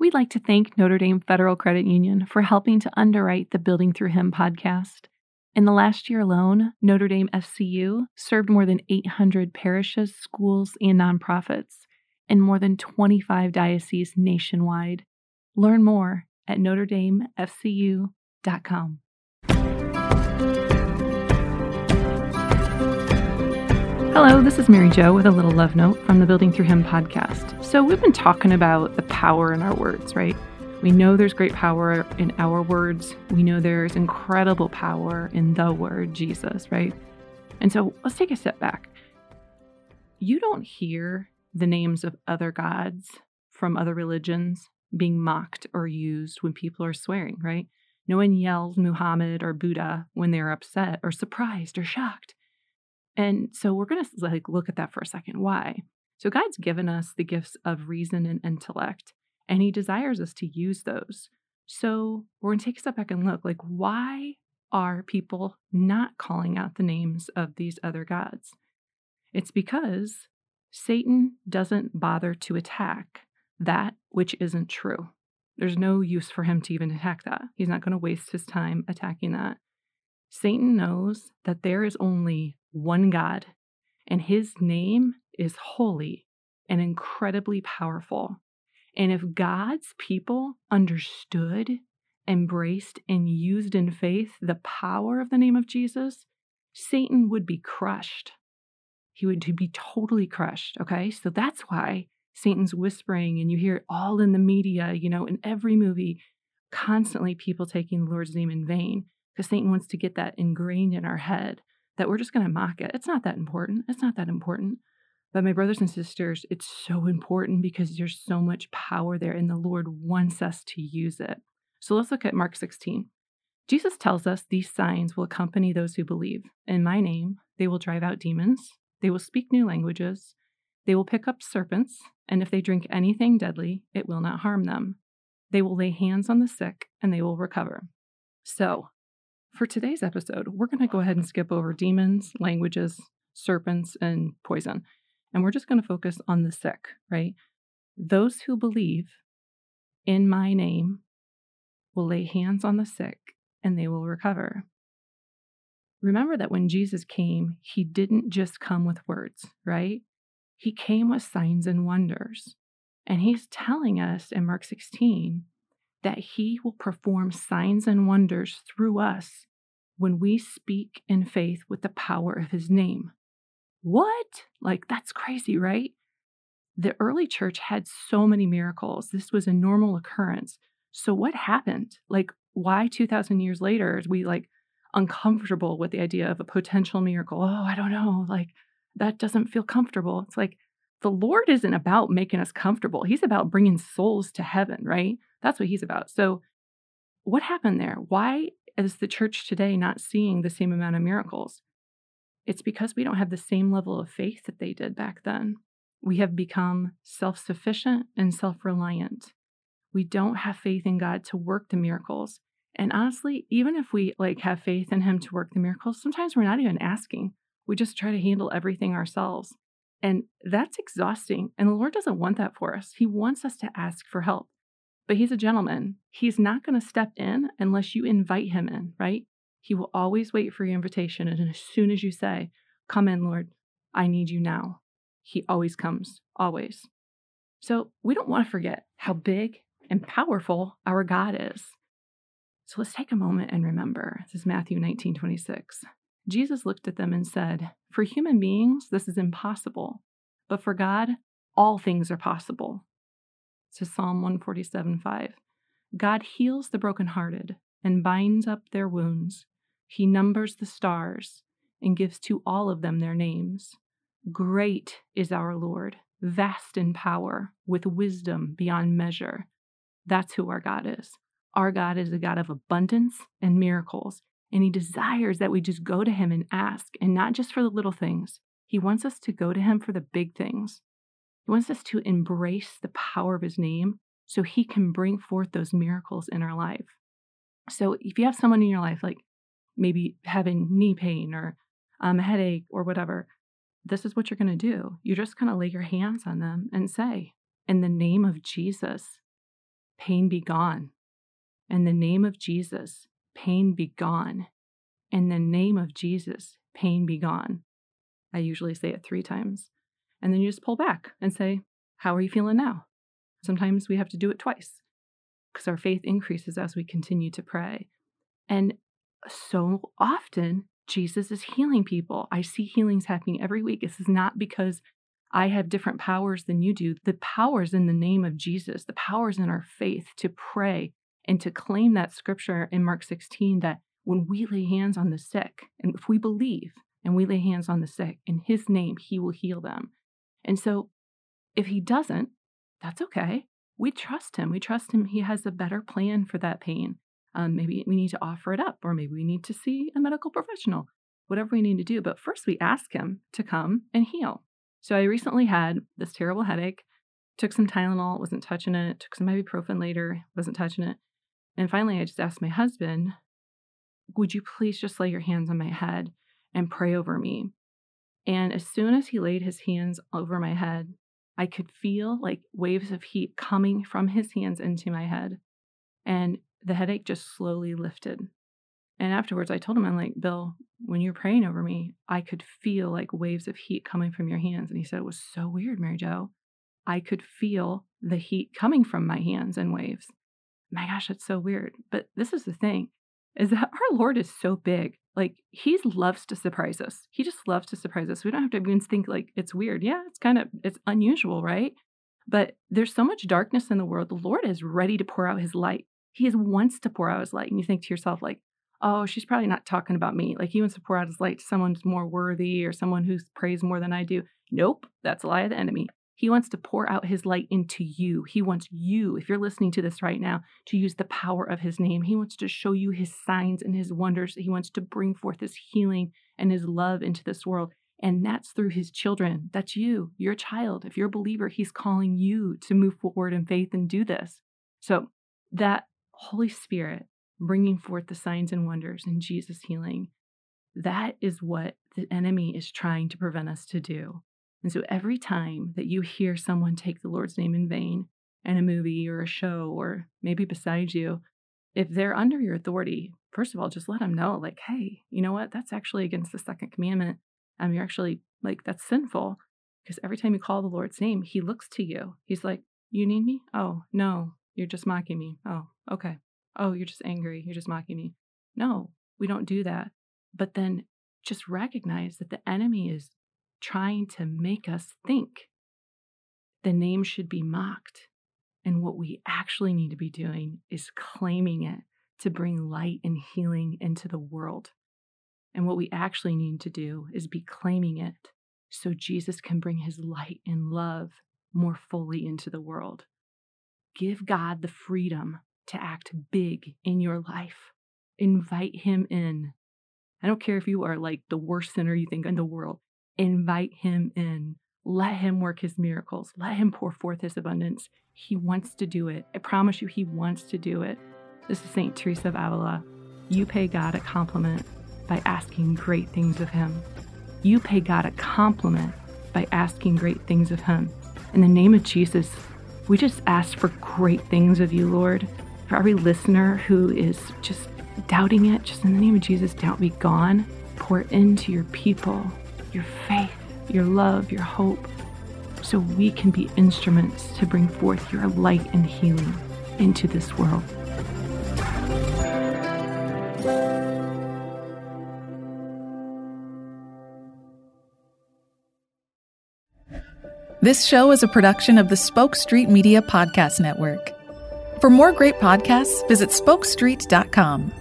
We'd like to thank Notre Dame Federal Credit Union for helping to underwrite the Building Through Him podcast. In the last year alone, Notre Dame FCU served more than 800 parishes, schools, and nonprofits in more than 25 dioceses nationwide. Learn more at notredamefcu.com. Hello, this is Mary Jo with a little love note from the Building Through Him podcast. So, we've been talking about the power in our words, right? We know there's great power in our words. We know there's incredible power in the word Jesus, right? And so, let's take a step back. You don't hear the names of other gods from other religions being mocked or used when people are swearing, right? No one yells Muhammad or Buddha when they're upset or surprised or shocked. And so we're going to like look at that for a second. Why? So God's given us the gifts of reason and intellect, and he desires us to use those. So we're going to take a step back and look like why are people not calling out the names of these other gods? It's because Satan doesn't bother to attack that which isn't true. There's no use for him to even attack that. He's not going to waste his time attacking that. Satan knows that there is only one God, and his name is holy and incredibly powerful. And if God's people understood, embraced, and used in faith the power of the name of Jesus, Satan would be crushed. He would be totally crushed. Okay. So that's why Satan's whispering, and you hear it all in the media, you know, in every movie, constantly people taking the Lord's name in vain because Satan wants to get that ingrained in our head that we're just going to mock it. It's not that important. It's not that important. But my brothers and sisters, it's so important because there's so much power there, and the Lord wants us to use it. So let's look at Mark 16. Jesus tells us these signs will accompany those who believe. In my name, they will drive out demons, they will speak new languages, they will pick up serpents, and if they drink anything deadly, it will not harm them. They will lay hands on the sick, and they will recover. So, for today's episode, we're going to go ahead and skip over demons, languages, serpents, and poison. And we're just going to focus on the sick, right? Those who believe in my name will lay hands on the sick and they will recover. Remember that when Jesus came, he didn't just come with words, right? He came with signs and wonders. And he's telling us in Mark 16 that he will perform signs and wonders through us when we speak in faith with the power of his name. What? Like, that's crazy, right? The early church had so many miracles. This was a normal occurrence. So, what happened? Like, why 2,000 years later is we like uncomfortable with the idea of a potential miracle? Oh, I don't know. Like, that doesn't feel comfortable. It's like the Lord isn't about making us comfortable. He's about bringing souls to heaven, right? That's what he's about. So, what happened there? Why is the church today not seeing the same amount of miracles? It's because we don't have the same level of faith that they did back then. We have become self sufficient and self reliant. We don't have faith in God to work the miracles. And honestly, even if we like have faith in him to work the miracles, sometimes we're not even asking. We just try to handle everything ourselves. And that's exhausting. And the Lord doesn't want that for us. He wants us to ask for help. But he's a gentleman. He's not going to step in unless you invite him in, right? He will always wait for your invitation. And as soon as you say, Come in, Lord, I need you now, he always comes, always. So we don't want to forget how big and powerful our God is. So let's take a moment and remember. This is Matthew 19 26. Jesus looked at them and said, For human beings, this is impossible, but for God, all things are possible to Psalm 147 5. God heals the brokenhearted and binds up their wounds. He numbers the stars and gives to all of them their names. Great is our Lord, vast in power, with wisdom beyond measure. That's who our God is. Our God is a God of abundance and miracles, and He desires that we just go to Him and ask, and not just for the little things. He wants us to go to Him for the big things. He wants us to embrace the power of his name so he can bring forth those miracles in our life. So if you have someone in your life, like maybe having knee pain or um, a headache or whatever, this is what you're going to do. You're just going to lay your hands on them and say, In the name of Jesus, pain be gone. In the name of Jesus, pain be gone. In the name of Jesus, pain be gone. I usually say it three times. And then you just pull back and say, How are you feeling now? Sometimes we have to do it twice because our faith increases as we continue to pray. And so often, Jesus is healing people. I see healings happening every week. This is not because I have different powers than you do. The powers in the name of Jesus, the powers in our faith to pray and to claim that scripture in Mark 16 that when we lay hands on the sick, and if we believe and we lay hands on the sick in his name, he will heal them. And so if he doesn't, that's okay. We trust him. We trust him. He has a better plan for that pain. Um, maybe we need to offer it up, or maybe we need to see a medical professional, whatever we need to do. But first, we ask him to come and heal. So I recently had this terrible headache, took some Tylenol, wasn't touching it, took some ibuprofen later, wasn't touching it. And finally, I just asked my husband, Would you please just lay your hands on my head and pray over me? And as soon as he laid his hands over my head, I could feel like waves of heat coming from his hands into my head. And the headache just slowly lifted. And afterwards, I told him, I'm like, Bill, when you're praying over me, I could feel like waves of heat coming from your hands. And he said, It was so weird, Mary Jo. I could feel the heat coming from my hands in waves. My gosh, that's so weird. But this is the thing is that our Lord is so big. Like he loves to surprise us. He just loves to surprise us. We don't have to even think like it's weird. Yeah, it's kind of it's unusual, right? But there's so much darkness in the world. The Lord is ready to pour out his light. He is wants to pour out his light. And you think to yourself, like, oh, she's probably not talking about me. Like he wants to pour out his light to someone who's more worthy or someone who prays more than I do. Nope, that's a lie of the enemy. He wants to pour out his light into you. He wants you, if you're listening to this right now, to use the power of his name. He wants to show you his signs and his wonders. He wants to bring forth his healing and his love into this world. And that's through his children. That's you. You're a child. If you're a believer, he's calling you to move forward in faith and do this. So, that Holy Spirit bringing forth the signs and wonders and Jesus' healing, that is what the enemy is trying to prevent us to do. And so every time that you hear someone take the Lord's name in vain in a movie or a show or maybe beside you, if they're under your authority, first of all, just let them know, like, hey, you know what? That's actually against the second commandment. Um, you're actually like, that's sinful. Because every time you call the Lord's name, he looks to you. He's like, You need me? Oh, no, you're just mocking me. Oh, okay. Oh, you're just angry. You're just mocking me. No, we don't do that. But then just recognize that the enemy is trying to make us think the name should be mocked. And what we actually need to be doing is claiming it to bring light and healing into the world. And what we actually need to do is be claiming it so Jesus can bring his light and love more fully into the world. Give God the freedom to act big in your life. Invite him in. I don't care if you are like the worst sinner you think in the world. Invite him in. Let him work his miracles. Let him pour forth his abundance. He wants to do it. I promise you, he wants to do it. This is St. Teresa of Avila. You pay God a compliment by asking great things of him. You pay God a compliment by asking great things of him. In the name of Jesus, we just ask for great things of you, Lord. For every listener who is just doubting it, just in the name of Jesus, doubt be gone. Pour into your people your faith, your love, your hope, so we can be instruments to bring forth your light and healing into this world. This show is a production of the Spoke Street Media Podcast Network. For more great podcasts, visit spokestreet.com.